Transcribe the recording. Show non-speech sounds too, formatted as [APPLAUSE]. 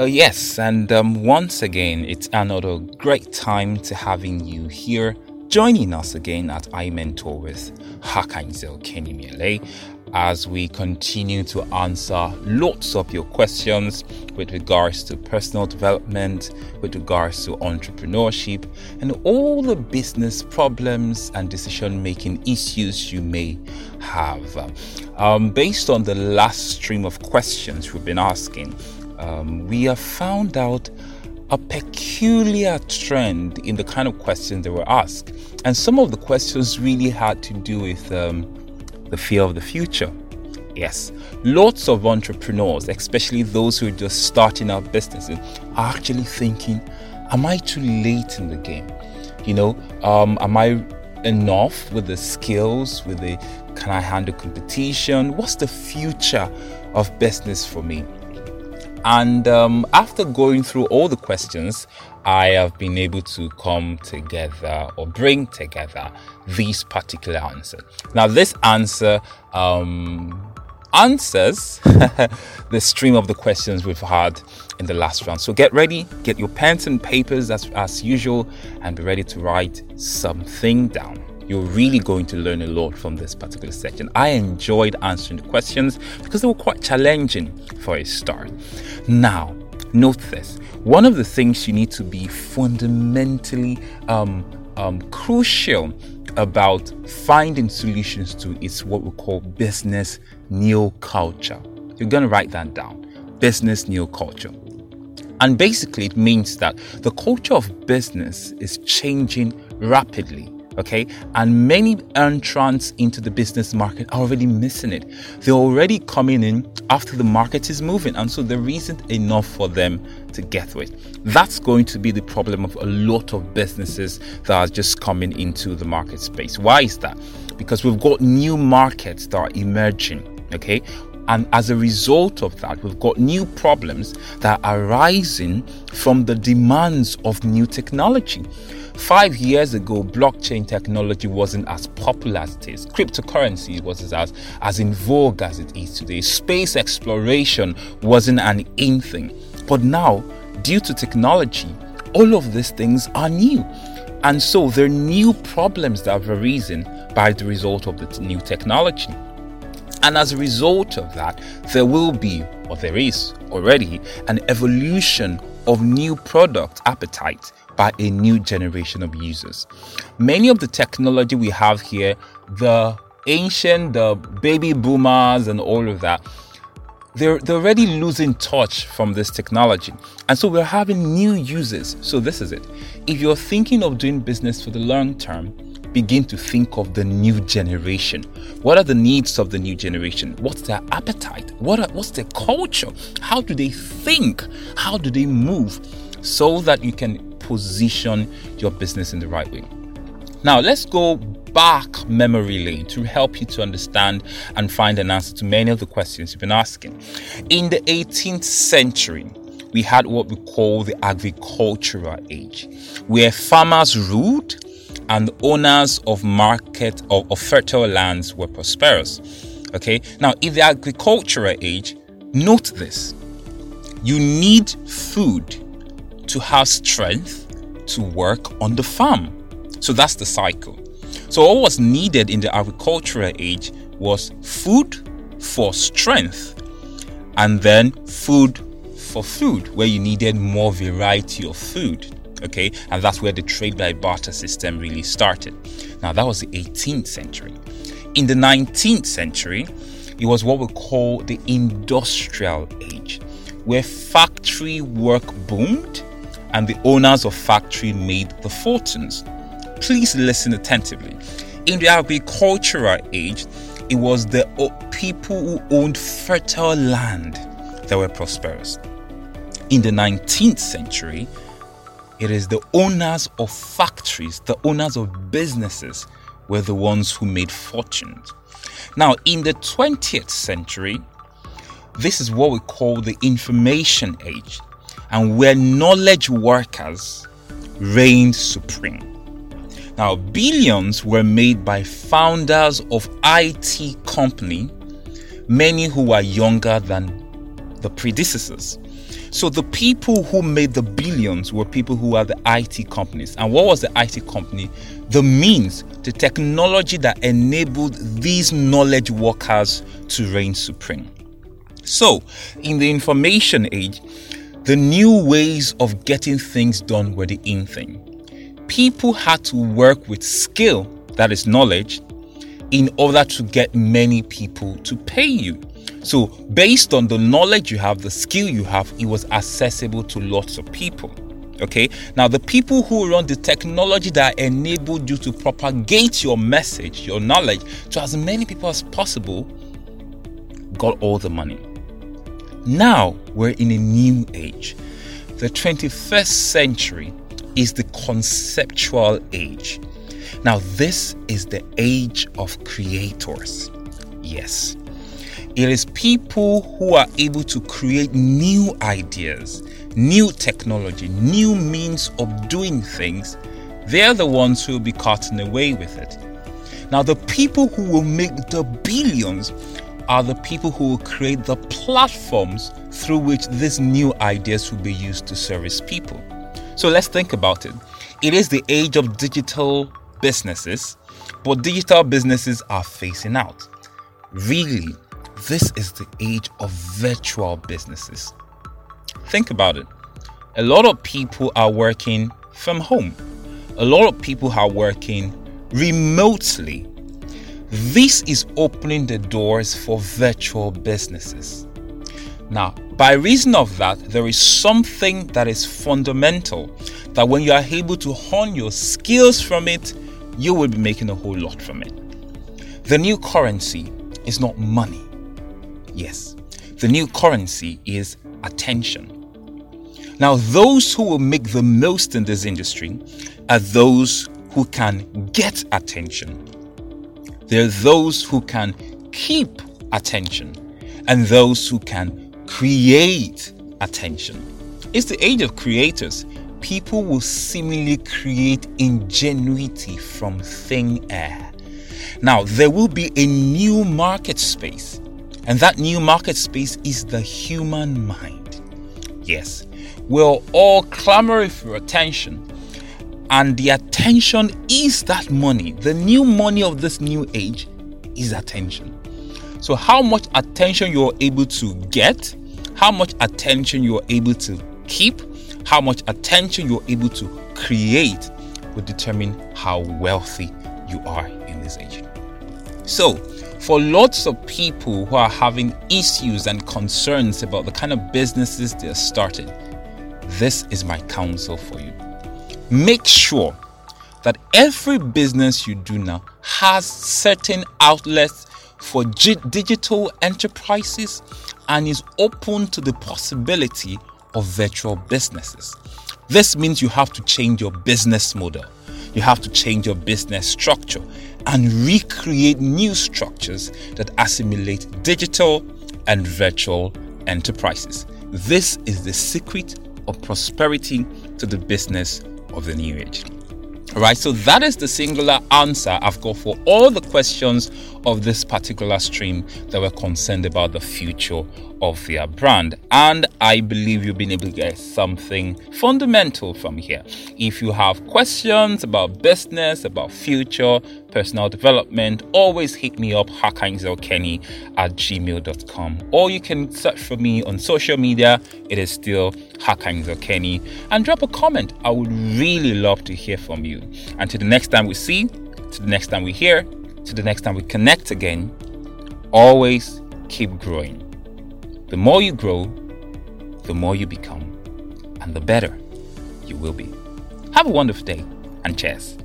Oh, yes, and um, once again, it's another great time to having you here joining us again at iMentor with Hakanzel Kenimiele as we continue to answer lots of your questions with regards to personal development, with regards to entrepreneurship, and all the business problems and decision making issues you may have. Um, based on the last stream of questions we've been asking, um, we have found out a peculiar trend in the kind of questions that were asked. And some of the questions really had to do with um, the fear of the future. Yes, lots of entrepreneurs, especially those who are just starting out businesses, are actually thinking, Am I too late in the game? You know, um, am I enough with the skills, with the can I handle competition? What's the future of business for me? And um, after going through all the questions, I have been able to come together or bring together these particular answers. Now, this answer um, answers [LAUGHS] the stream of the questions we've had in the last round. So get ready, get your pens and papers as, as usual, and be ready to write something down you're really going to learn a lot from this particular section. I enjoyed answering the questions because they were quite challenging for a start. Now, note this one of the things you need to be fundamentally um, um, crucial about finding solutions to is what we call business neo culture. You're going to write that down business neo culture. And basically, it means that the culture of business is changing rapidly okay? And many entrants into the business market are already missing it. They're already coming in after the market is moving and so there isn't enough for them to get with. That's going to be the problem of a lot of businesses that are just coming into the market space. Why is that? Because we've got new markets that are emerging okay and as a result of that, we've got new problems that are arising from the demands of new technology. Five years ago, blockchain technology wasn't as popular as it is. Cryptocurrency wasn't as, as in vogue as it is today. Space exploration wasn't an in thing. But now, due to technology, all of these things are new. And so there are new problems that have arisen by the result of the new technology. And as a result of that, there will be, or there is already, an evolution of new product appetite by a new generation of users. Many of the technology we have here, the ancient, the baby boomers, and all of that, they're, they're already losing touch from this technology. And so we're having new users. So, this is it. If you're thinking of doing business for the long term, begin to think of the new generation. What are the needs of the new generation? What's their appetite? What are, what's their culture? How do they think? How do they move? So that you can position your business in the right way. Now, let's go back memory lane to help you to understand and find an answer to many of the questions you've been asking. In the 18th century, we had what we call the agricultural age, where farmers ruled and owners of market of, of fertile lands were prosperous. Okay, now in the agricultural age, note this you need food to have strength to work on the farm. So that's the cycle. So, all was needed in the agricultural age was food for strength and then food for food, where you needed more variety of food. Okay, and that's where the trade by barter system really started. Now, that was the 18th century. In the 19th century, it was what we call the industrial age, where factory work boomed and the owners of factory made the fortunes. Please listen attentively. In the agricultural age, it was the people who owned fertile land that were prosperous. In the 19th century, it is the owners of factories, the owners of businesses, were the ones who made fortunes. Now, in the 20th century, this is what we call the information age and where knowledge workers reigned supreme. Now, billions were made by founders of IT company, many who were younger than the predecessors. So the people who made the billions were people who are the IT companies. And what was the IT company? The means, the technology that enabled these knowledge workers to reign supreme. So, in the information age, the new ways of getting things done were the in thing. People had to work with skill, that is knowledge, in order to get many people to pay you. So, based on the knowledge you have, the skill you have, it was accessible to lots of people. Okay, now the people who run the technology that enabled you to propagate your message, your knowledge to as many people as possible, got all the money. Now we're in a new age. The 21st century is the conceptual age. Now, this is the age of creators. Yes. It is people who are able to create new ideas, new technology, new means of doing things. They're the ones who will be cutting away with it. Now, the people who will make the billions are the people who will create the platforms through which these new ideas will be used to service people. So let's think about it. It is the age of digital businesses, but digital businesses are facing out. Really, this is the age of virtual businesses. Think about it. A lot of people are working from home. A lot of people are working remotely. This is opening the doors for virtual businesses. Now, by reason of that, there is something that is fundamental that when you are able to hone your skills from it, you will be making a whole lot from it. The new currency is not money. Yes, the new currency is attention. Now, those who will make the most in this industry are those who can get attention. There are those who can keep attention and those who can create attention. It's the age of creators people will seemingly create ingenuity from thin air. Now, there will be a new market space, and that new market space is the human mind. Yes, we're all clamoring for attention, and the attention is that money. The new money of this new age is attention. So, how much attention you're able to get, how much attention you're able to keep, how much attention you're able to create will determine how wealthy you are in this age. So, for lots of people who are having issues and concerns about the kind of businesses they're starting, this is my counsel for you. Make sure that every business you do now has certain outlets for g- digital enterprises and is open to the possibility of virtual businesses. This means you have to change your business model, you have to change your business structure, and recreate new structures that assimilate digital and virtual enterprises. This is the secret of prosperity to the business of the new age. Right, so that is the singular answer I've got for all the questions of this particular stream that were concerned about the future of their brand. And I believe you've been able to get something fundamental from here. If you have questions about business, about future, personal development, always hit me up, hakainzelkenny at gmail.com. Or you can search for me on social media. It is still hakainzelkenny. And drop a comment. I would really love to hear from you. To the next time we see, to the next time we hear, to the next time we connect again, always keep growing. The more you grow, the more you become, and the better you will be. Have a wonderful day and cheers.